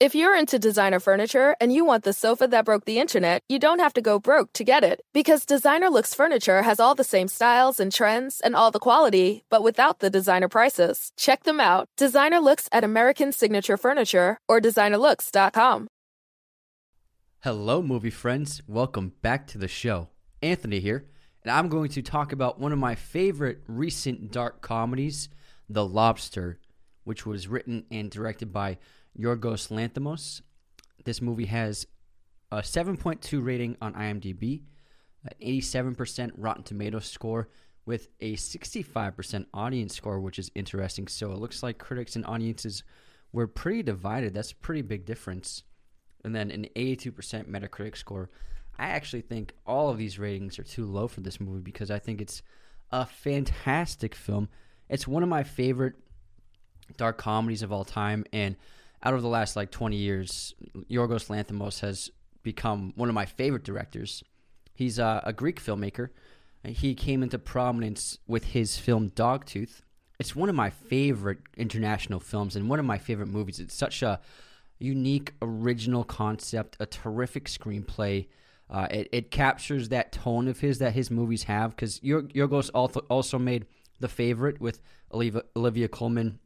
If you're into designer furniture and you want the sofa that broke the internet, you don't have to go broke to get it. Because Designer Looks Furniture has all the same styles and trends and all the quality, but without the designer prices. Check them out. Designer Looks at American Signature Furniture or designerlooks.com. Hello, movie friends. Welcome back to the show. Anthony here, and I'm going to talk about one of my favorite recent dark comedies, The Lobster, which was written and directed by Yorgos Lanthimos. This movie has a 7.2 rating on IMDb, an 87% Rotten Tomatoes score, with a 65% audience score, which is interesting. So it looks like critics and audiences were pretty divided. That's a pretty big difference. And then an 82% Metacritic score. I actually think all of these ratings are too low for this movie because I think it's a fantastic film. It's one of my favorite dark comedies of all time. And out of the last like 20 years, Yorgos Lanthimos has become one of my favorite directors. He's a Greek filmmaker. He came into prominence with his film Dogtooth. It's one of my favorite international films and one of my favorite movies. It's such a unique, original concept, a terrific screenplay. Uh, it, it captures that tone of his that his movies have because Yorgos also, also made The Favorite with Olivia, Olivia Colman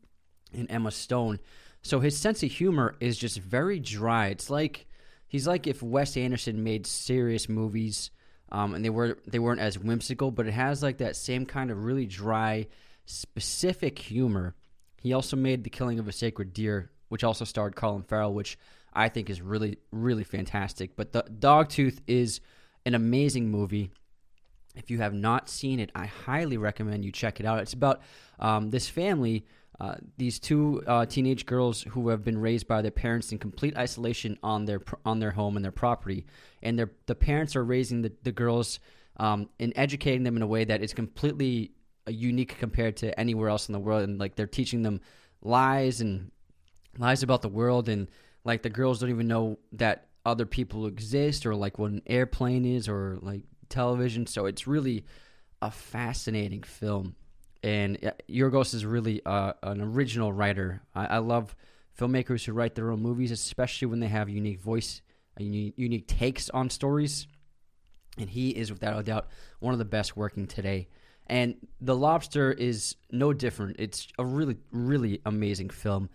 and Emma Stone. So his sense of humor is just very dry. It's like he's like if Wes Anderson made serious movies, um, and they were they weren't as whimsical, but it has like that same kind of really dry, specific humor. He also made The Killing of a Sacred Deer, which also starred Colin Farrell, which I think is really really fantastic. But the Dogtooth is an amazing movie. If you have not seen it, I highly recommend you check it out. It's about um, this family uh, these two uh, teenage girls who have been raised by their parents in complete isolation on their on their home and their property, and their the parents are raising the, the girls um, and educating them in a way that is completely uh, unique compared to anywhere else in the world, and like they're teaching them lies and lies about the world, and like the girls don't even know that other people exist or like what an airplane is or like television. So it's really a fascinating film and Yorgos is really uh, an original writer. I, I, love filmmakers who write their own movies, especially when they have unique voice, unique, unique takes on stories. And he is, without a doubt, one of the best working today. And The Lobster is no different. It's a really, really amazing film.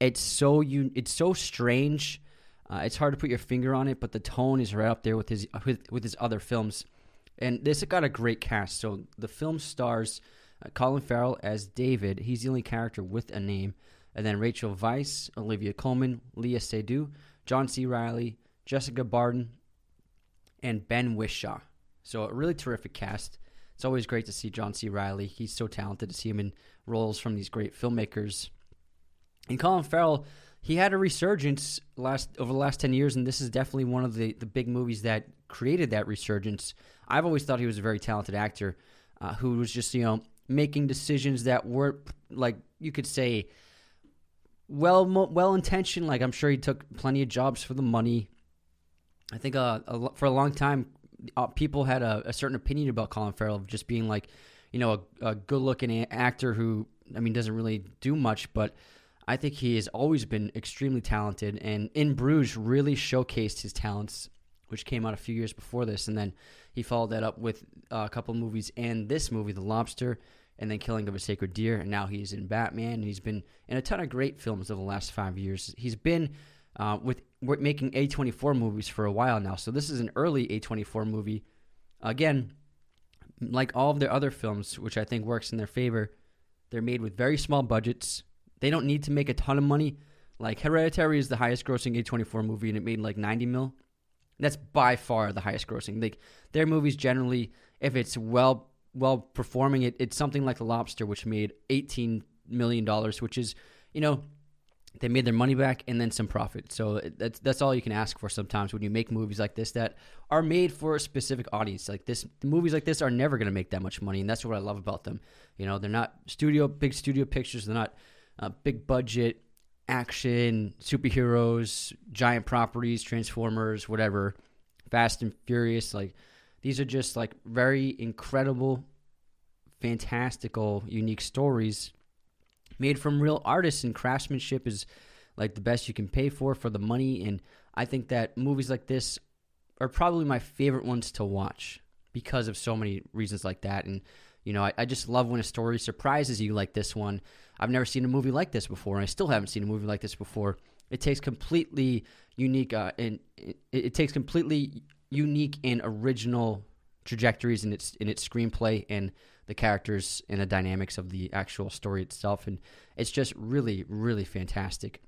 It's so un- it's so strange. Uh, it's hard to put your finger on it, but the tone is right up there with his with, with his other films. And this got a great cast. So the film stars uh, Colin Farrell as David. He's the only character with a name. And then Rachel Weisz, Olivia Colman, Léa Seydoux, John C. Reilly, Jessica Barden, and Ben Whishaw. So a really terrific cast. It's always great to see John C. Reilly. He's so talented to see him in roles from these great filmmakers. And Colin Farrell, he had a resurgence last over the last ten years, and this is definitely one of the, the big movies that created that resurgence. I've always thought he was a very talented actor uh, who was just you know making decisions that weren't like you could say well well intentioned. Like I'm sure he took plenty of jobs for the money. I think uh, a, for a long time, uh, people had a, a, certain opinion about Colin Farrell of just being like, you know, a, a good looking actor who I mean doesn't really do much, but I think he has always been extremely talented. And in Bruges, really showcased his talents, which came out a few years before this, and then he followed that up with uh, a couple movies and this movie, The Lobster and then Killing of a Sacred Deer, and now he's in Batman, and he's been in a ton of great films over the last five years. He's been uh, with making A24 movies for a while now, so this is an early A24 movie. Again, like all of their other films, which I think works in their favor, they're made with very small budgets. They don't need to make a ton of money. Like Hereditary is the highest grossing A24 movie, and it made like 90 mil. That's by far the highest grossing. Like their movies generally, if it's well well performing. It, it's something like The Lobster, which made $18 million, which is, you know, they made their money back and then some profit. So that's that's all you can ask for sometimes when you make movies like this that are made for a specific audience. Like this, movies like this are never going to make that much money, and that's what I love about them. You know, they're not studio big studio pictures. They're not uh, big budget action superheroes, giant properties, Transformers, whatever, Fast and Furious. Like these are just like very incredible, fantastical, unique stories made from real artists and craftsmanship is like the best you can pay for for the money. And I think that movies like this are probably my favorite ones to watch because of so many reasons like that. And you know, I, I just love when a story surprises you like this one. I've never seen a movie like this before, and I still haven't seen a movie like this before. It takes completely unique uh, and it, it takes completely unique and original trajectories in its in its screenplay and the characters and the dynamics of the actual story itself. And it's just really really fantastic.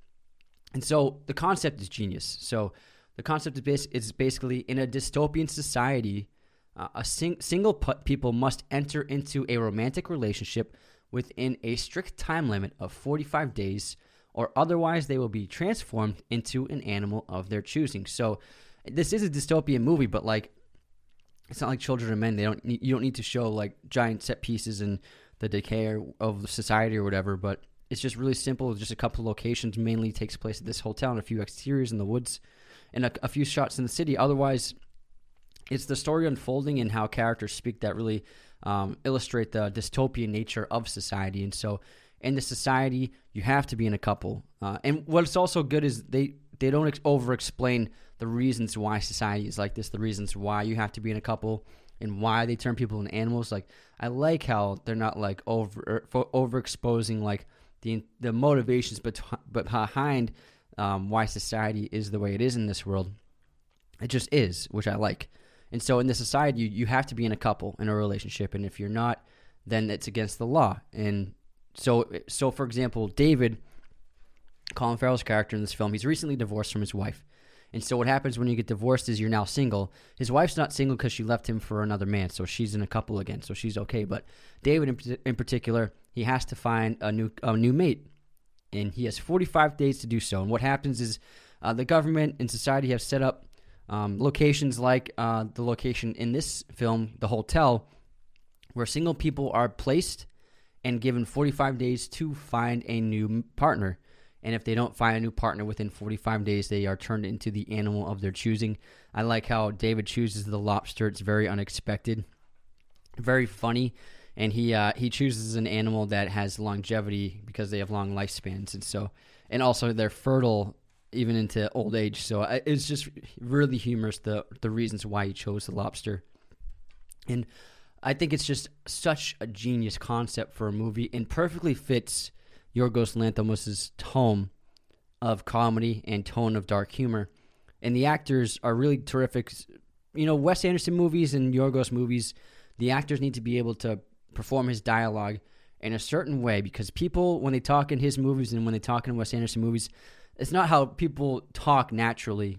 And so the concept is genius. So the concept is, bas- is basically in a dystopian society uh, a sing- single people must enter into a romantic relationship within a strict time limit of 45 days or otherwise they will be transformed into an animal of their choosing. So this is a dystopian movie but like it's not like Children of Men. They don't you don't need to show like giant set pieces and the decay of society or whatever. But it's just really simple. Just a couple locations. Mainly takes place at this hotel and a few exteriors in the woods, and a, a few shots in the city. Otherwise, it's the story unfolding and how characters speak that really um, illustrate the dystopian nature of society. And so, in the society, you have to be in a couple. Uh, and what's also good is they they don't ex- over explain the reasons why society is like this, the reasons why you have to be in a couple, and why they turn people into animals. Like I like how they're not like over er, overexposing like the the motivations but but behind um, why society is the way it is in this world. It just is, which I like. And so in this society, you, you have to be in a couple in a relationship, and if you're not, then it's against the law. And so so for example, David, Colin Farrell's character in this film, he's recently divorced from his wife. And so what happens when you get divorced is you're now single. His wife's not single because she left him for another man, so she's in a couple again, so she's okay. But David, in, in particular, he has to find a new a new mate, and he has 45 days to do so. And what happens is uh, the government and society have set up um, locations like uh, the location in this film, the hotel, where single people are placed and given 45 days to find a new partner. And if they don't find a new partner within 45 days, they are turned into the animal of their choosing. I like how David chooses the lobster. It's very unexpected, very funny, and he uh, he chooses an animal that has longevity because they have long lifespans, and so and also they're fertile even into old age. So it's just really humorous the the reasons why he chose the lobster, and I think it's just such a genius concept for a movie and perfectly fits Yorgos Lanthimos' tone of comedy and tone of dark humor. And the actors are really terrific. You know, Wes Anderson movies and Yorgos movies, the actors need to be able to perform his dialogue in a certain way because people, when they talk in his movies and when they talk in Wes Anderson movies, it's not how people talk naturally.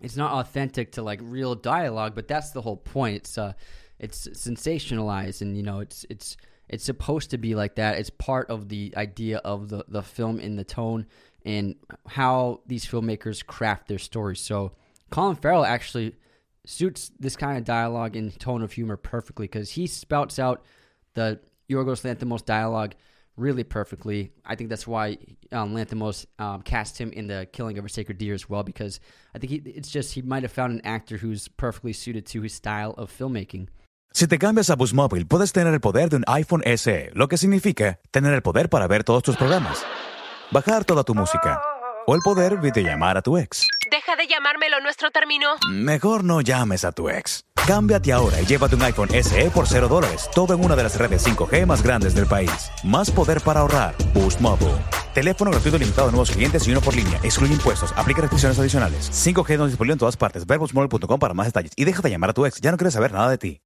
It's not authentic to like real dialogue, but that's the whole point. It's uh, it's sensationalized, and you know, it's it's it's supposed to be like that. It's part of the idea of the, the film and the tone and how these filmmakers craft their stories. So Colin Farrell actually suits this kind of dialogue and tone of humor perfectly because he spouts out the Yorgos Lanthimos dialogue really perfectly. I think that's why um, Lanthimos um, cast him in the Killing of a Sacred Deer as well because I think he, it's just he might have found an actor who's perfectly suited to his style of filmmaking. Si te cambias a Boost Mobile, puedes tener el poder de un iPhone SE, lo que significa tener el poder para ver todos tus programas, bajar toda tu música o el poder de llamar a tu ex. Deja de llamármelo, nuestro término. Mejor no llames a tu ex. Cámbiate ahora y llévate un iPhone SE por 0 dólares, todo en una de las redes 5G más grandes del país. Más poder para ahorrar. Boost Mobile. Teléfono gratuito limitado a nuevos clientes y uno por línea. Excluye impuestos. Aplica restricciones adicionales. 5G no disponible en todas partes. Ver para más detalles. Y deja de llamar a tu ex. Ya no quiere saber nada de ti.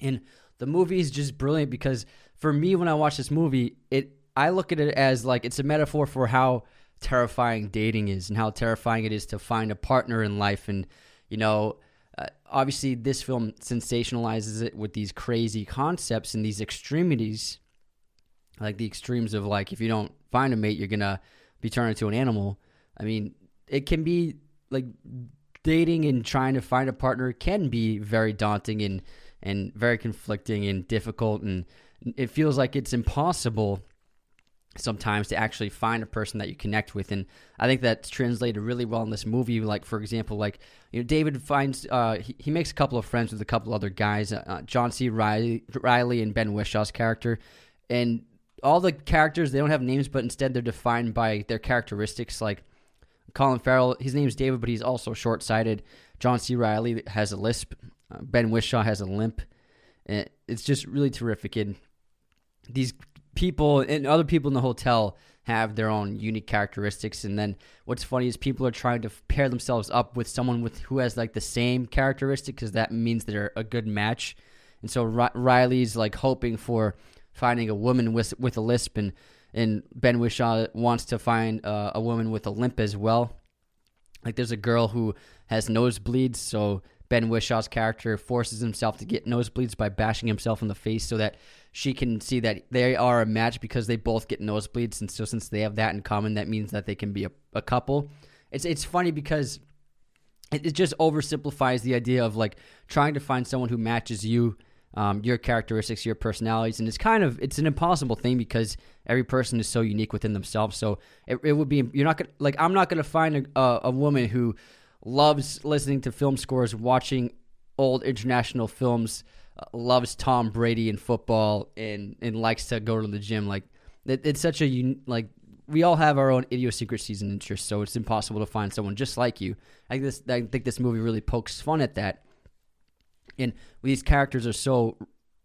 And the movie is just brilliant because for me, when I watch this movie, it I look at it as like it's a metaphor for how terrifying dating is and how terrifying it is to find a partner in life. And you know, uh, obviously, this film sensationalizes it with these crazy concepts and these extremities, like the extremes of like if you don't find a mate, you're gonna be turned into an animal. I mean, it can be like dating and trying to find a partner can be very daunting and and very conflicting and difficult and it feels like it's impossible sometimes to actually find a person that you connect with and i think that's translated really well in this movie like for example like you know david finds uh, he, he makes a couple of friends with a couple other guys uh, john c riley, reilly and ben Whishaw's character and all the characters they don't have names, but instead they're defined by their characteristics. Like Colin Farrell, his name's David, but he's also short sighted. John C. reilly has a lisp. Uh, ben Whishaw has a limp. And it's just really terrific. And these people and other people in the hotel have their own unique characteristics. And then what's funny is people are trying to pair themselves up with someone with who has like the same characteristic because that means they're a good match. And so Reilly's like hoping for finding a woman with with a lisp, and and Ben Whishaw wants to find uh, a woman with a limp as well. Like there's a girl who has nosebleeds, so Ben Whishaw's character forces himself to get nosebleeds by bashing himself in the face so that she can see that they are a match because they both get nosebleeds. And so, since they have that in common, that means that they can be a, a couple. It's, it's funny because it, it just oversimplifies the idea of like trying to find someone who matches you. Um, your characteristics, your personalities, and it's kind of it's an impossible thing because every person is so unique within themselves. So it, it would be you're not gonna like I'm not gonna find a, a, a woman who loves listening to film scores, watching old international films, uh, loves Tom Brady and football, and and likes to go to the gym. Like it, it's such a like we all have our own idiosyncrasies and interests, so it's impossible to find someone just like you. I think this I think this movie really pokes fun at that. And these characters are so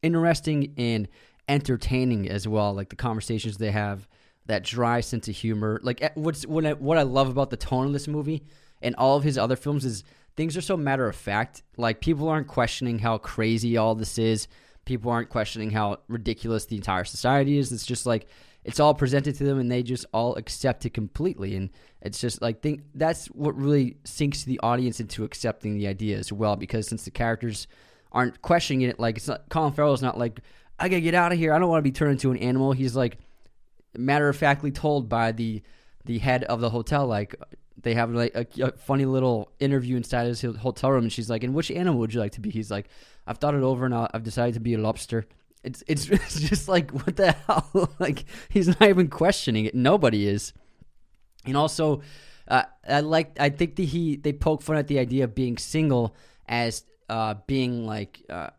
interesting and entertaining as well. Like the conversations they have, that dry sense of humor. Like what's what I, what I love about the tone of this movie and all of his other films is things are so matter of fact. Like people aren't questioning how crazy all this is. People aren't questioning how ridiculous the entire society is. It's just like it's all presented to them and they just all accept it completely. And it's just like think that's what really sinks the audience into accepting the idea as well. Because since the characters aren't questioning it, like it's not Colin Farrell's not like I gotta get out of here. I don't want to be turned into an animal. He's like matter of factly told by the the head of the hotel like they have like a, a, funny little interview inside his hotel room, and she's like, "And which animal would you like to be?" He's like, "I've thought it over, and I've decided to be a lobster." It's it's, just like what the hell? like he's not even questioning it. Nobody is. And also, uh, I like I think that he they poke fun at the idea of being single as uh, being like uh,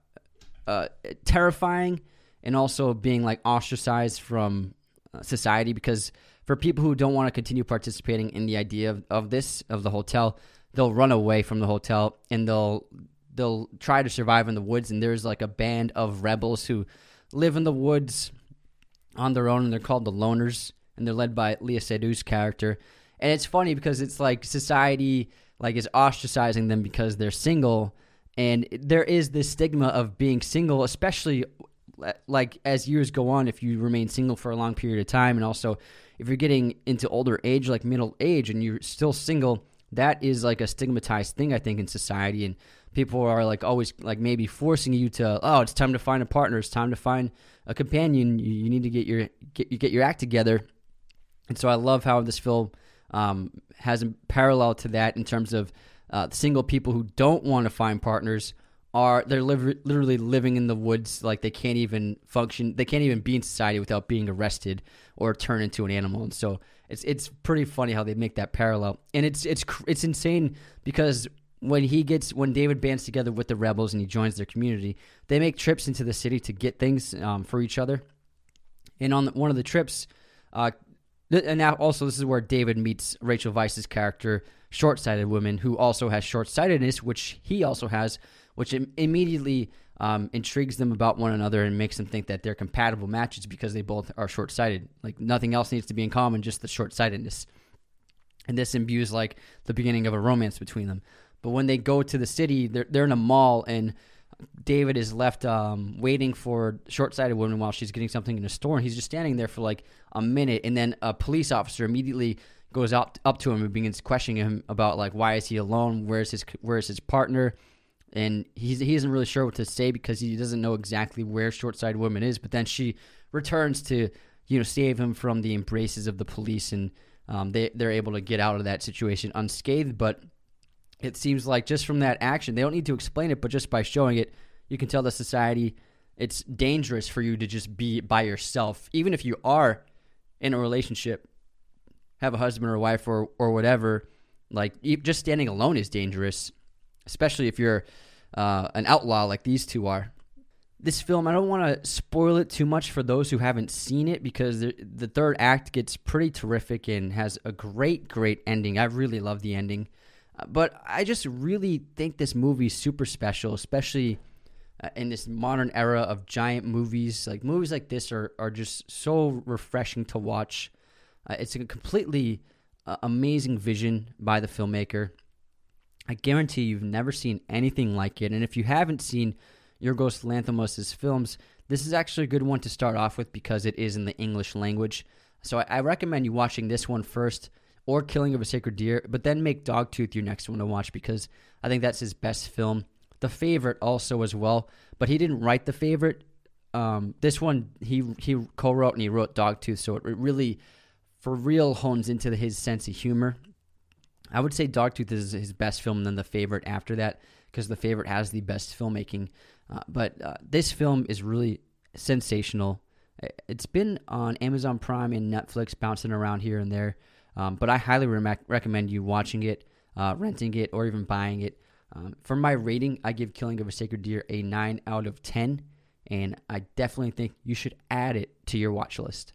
uh terrifying, and also being like ostracized from uh, society because for people who don't want to continue participating in the idea of, of this of the hotel, they'll run away from the hotel and they'll they'll try to survive in the woods. And there's like a band of rebels who live in the woods on their own, and they're called the Loners, and they're led by Léa Seydoux character. And it's funny because it's like society like is ostracizing them because they're single, and there is this stigma of being single, especially like as years go on if you remain single for a long period of time and also if you're getting into older age, like middle age, and you're still single, that is like a stigmatized thing, I think, in society. And people are like always like maybe forcing you to, oh, it's time to find a partner, it's time to find a companion. You, you need to get your get you get your act together. And so I love how this film um, has a parallel to that in terms of uh, single people who don't want to find partners are they're li- literally living in the woods like they can't even function they can't even be in society without being arrested or turn into an animal. And so it's it's pretty funny how they make that parallel. And it's it's it's insane because when he gets when David bands together with the rebels and he joins their community they make trips into the city to get things um, for each other. And on the, one of the trips uh, and now also this is where David meets Rachel Weisz's character short-sighted woman who also has short-sightedness which he also has which immediately um, intrigues them about one another and makes them think that they're compatible matches because they both are short sighted. Like nothing else needs to be in common, just the short sightedness. And this imbues like the beginning of a romance between them. But when they go to the city, they're, they're in a mall and David is left um, waiting for short-sighted woman while she's getting something in a store, and he's just standing there for like a minute, and then a police officer immediately goes up up to him and begins questioning him about like why is he alone, where's his where's his partner, and he's he isn't really sure what to say because he doesn't know exactly where short sighted woman is. But then she returns to you know save him from the embraces of the police, and um, they they're able to get out of that situation unscathed. But it seems like just from that action, they don't need to explain it, but just by showing it, you can tell the society it's dangerous for you to just be by yourself, even if you are in a relationship, have a husband or wife or or whatever. Like just standing alone is dangerous especially if you're uh, an outlaw like these two are. this film, I don't want to spoil it too much for those who haven't seen it because the, the third act gets pretty terrific and has a great, great ending. I really love the ending. Uh, but I just really think this movie is super special, especially uh, in this modern era of giant movies. Like movies like this are, are just so refreshing to watch. Uh, it's a completely uh, amazing vision by the filmmaker. I guarantee you've never seen anything like it. And if you haven't seen Yorgos Lanthimos' films, this is actually a good one to start off with because it is in the English language. So I, I recommend you watching this one first or Killing of a Sacred Deer, but then make Dogtooth your next one to watch because I think that's his best film. The Favorite also as well, but he didn't write The Favorite. Um, this one he he co-wrote and he wrote Dogtooth, so it really, for real, hones into his sense of humor. I would say Dogtooth is his best film, and then The Favorite after that, because The Favorite has the best filmmaking. Uh, but uh, this film is really sensational. It's been on Amazon Prime and Netflix, bouncing around here and there. Um, but I highly re- recommend you watching it, uh, renting it, or even buying it. Um, for my rating, I give Killing of a Sacred Deer a 9 out of 10, and I definitely think you should add it to your watch list.